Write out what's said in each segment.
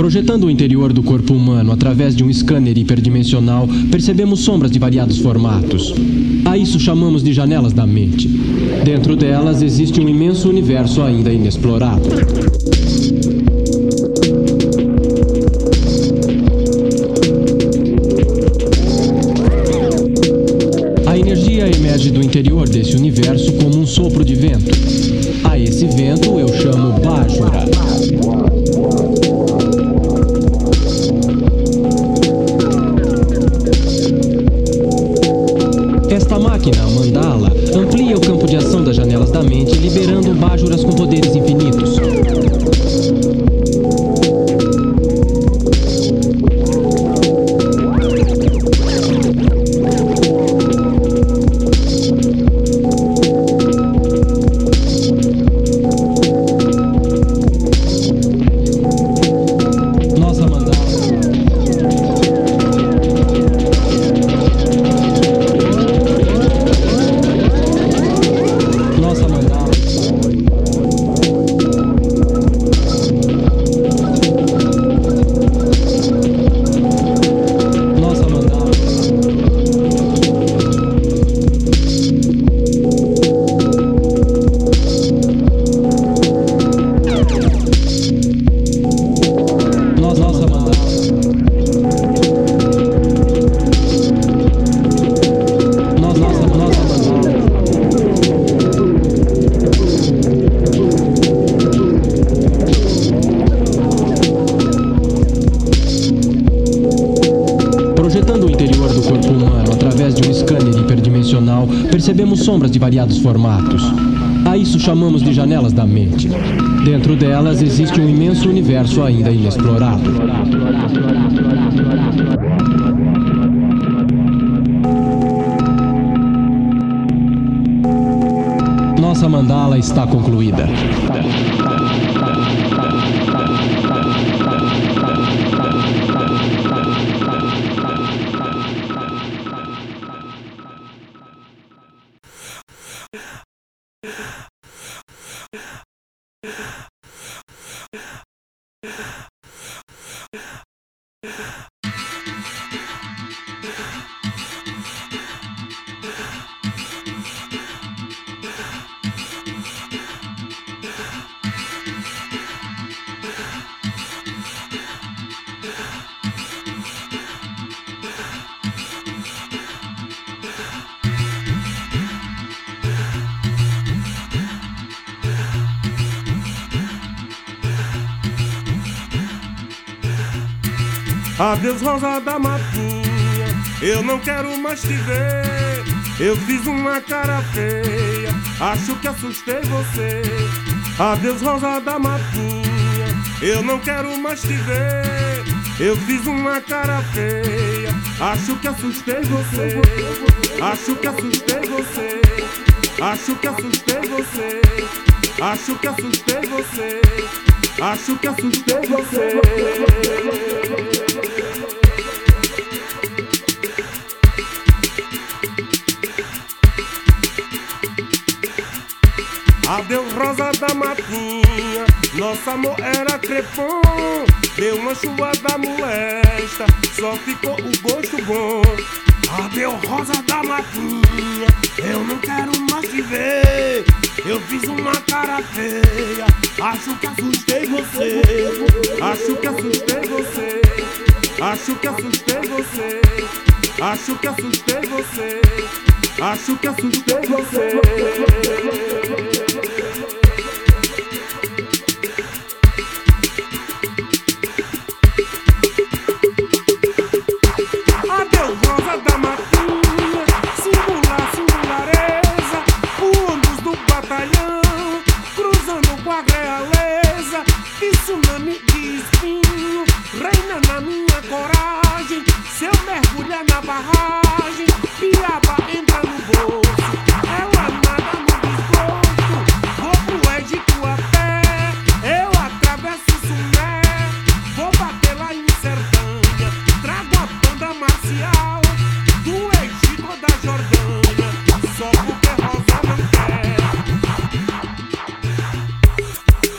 Projetando o interior do corpo humano através de um scanner hiperdimensional, percebemos sombras de variados formatos. A isso chamamos de janelas da mente. Dentro delas existe um imenso universo ainda inexplorado. Variados formatos. A isso chamamos de janelas da mente. Dentro delas existe um imenso universo ainda inexplorado. Nossa mandala está concluída. Adeus, rosa da matinha, eu não quero mais te ver. Eu fiz uma cara feia, acho que assustei você. Adeus, rosa da matinha, eu não quero mais te ver. Eu fiz uma cara feia, acho que assustei você. Acho que assustei você. Acho que assustei você. Acho que assustei você. Acho que assustei você. Adeus, rosa da matinha, nosso amor era crepom. Deu uma chuva molesta, só ficou o gosto bom. Adeus, rosa da matinha, eu não quero mais te ver. Eu fiz uma cara feia, acho que assustei você. Acho que assustei você. Acho que assustei você. Acho que assustei você. Acho que assustei você.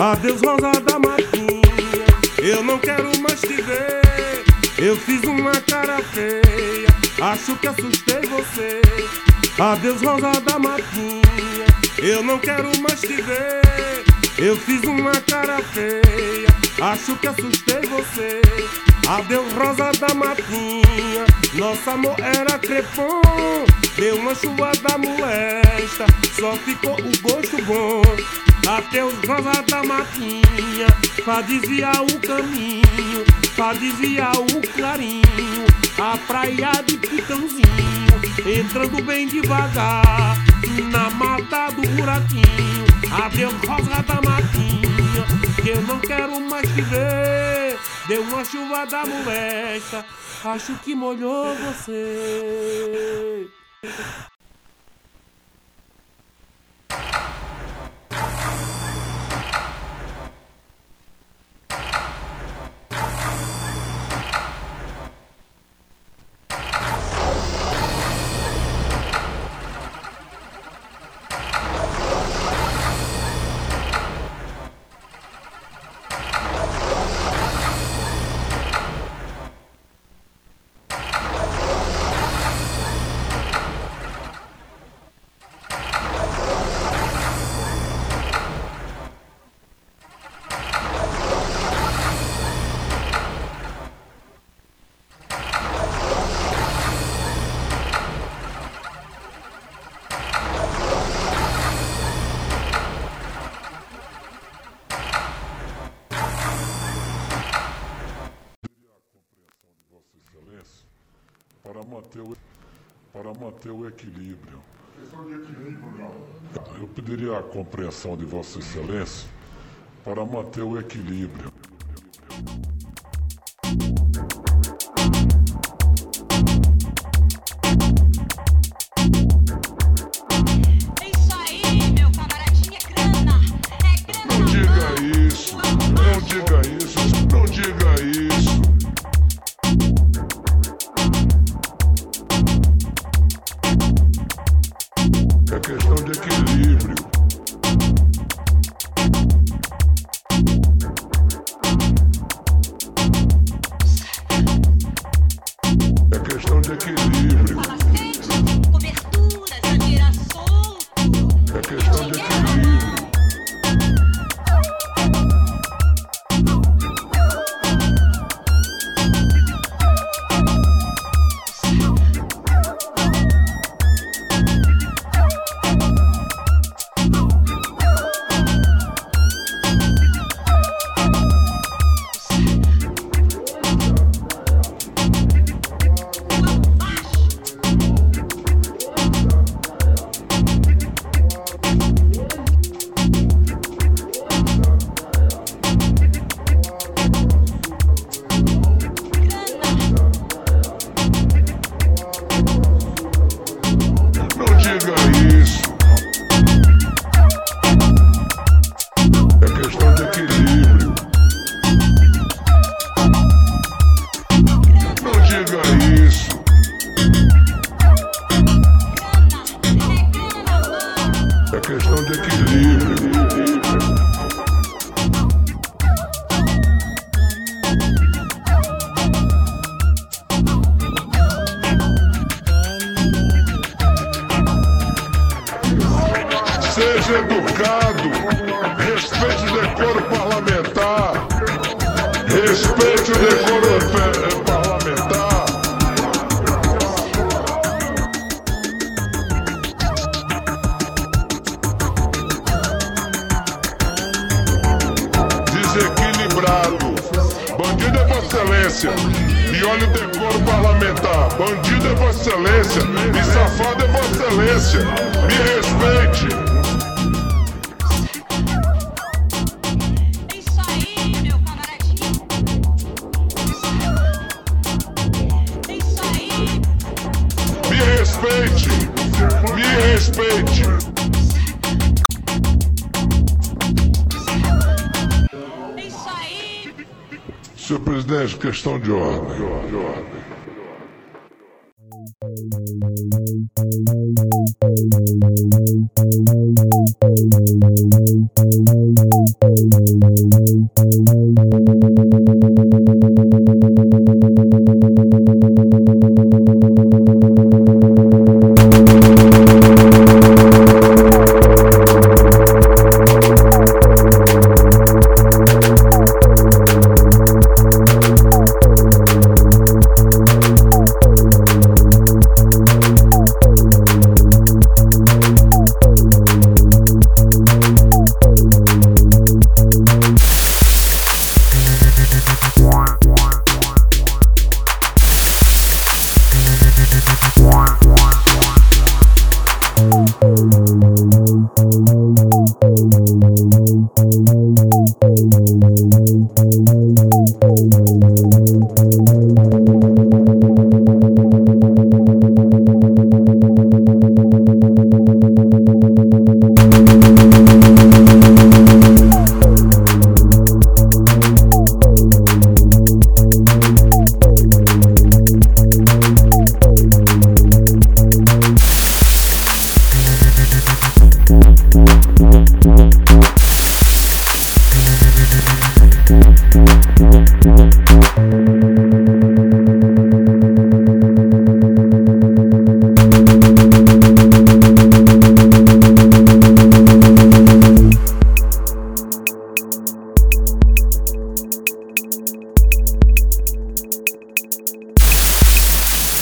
Adeus, rosa da matinha, eu não quero mais te ver. Eu fiz uma cara feia, acho que assustei você. Adeus, rosa da matinha, eu não quero mais te ver. Eu fiz uma cara feia, acho que assustei você. Adeus, rosa da matinha, nosso amor era crepom. Deu uma chuva da molesta, só ficou o gosto bom. Adeus, rosa da matinha, pra desviar o caminho, pra desviar o clarinho, a praia de pitãozinho, entrando bem devagar, na mata do buraquinho. Adeus, rosa da matinha, que eu não quero mais te ver. Deu uma chuva da molesta, acho que molhou você. para manter o, para manter o equilíbrio. Eu pediria a compreensão de Vossa Excelência para manter o equilíbrio. Educado, respeite o decoro parlamentar, respeite o decoro parlamentar. Desequilibrado. Bandido é Vossa Excelência. E olha o decoro parlamentar. Bandido é Vossa Excelência. E safado é Vossa Excelência. Me respeite. Questão de ordem. De ordem. Thank you.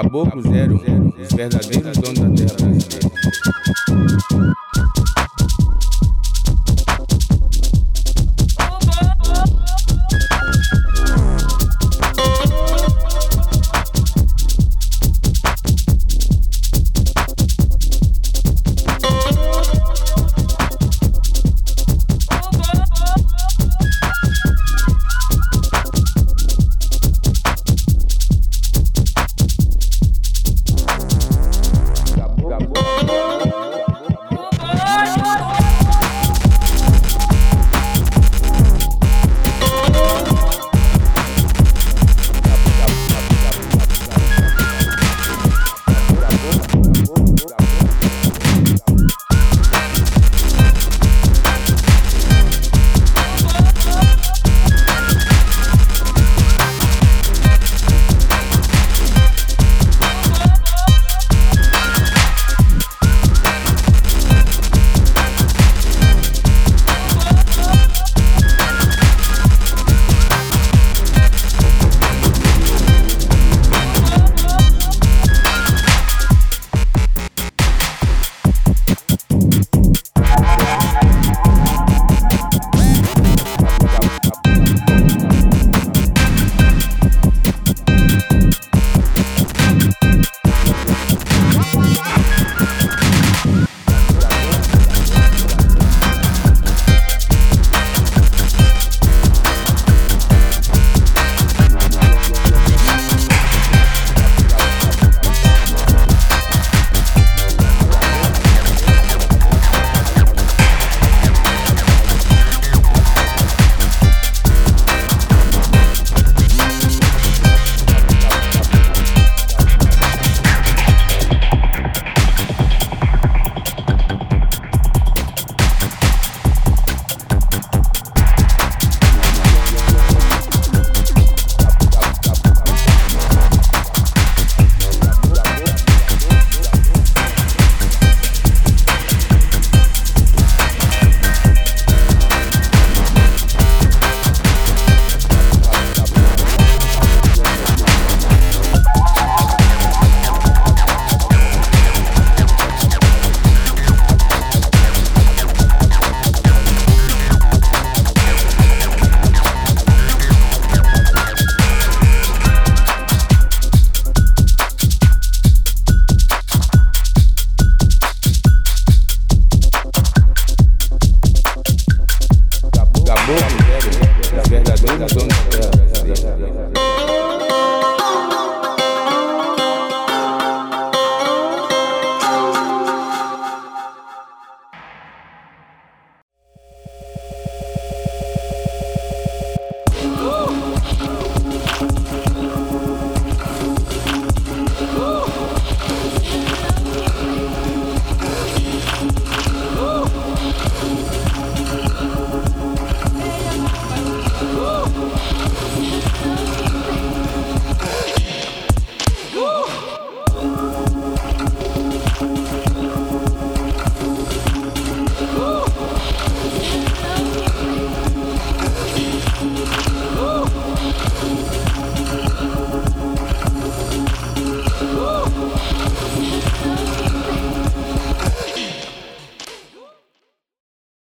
Caboclo Zero, os verdadeiros donos da terra brasileira.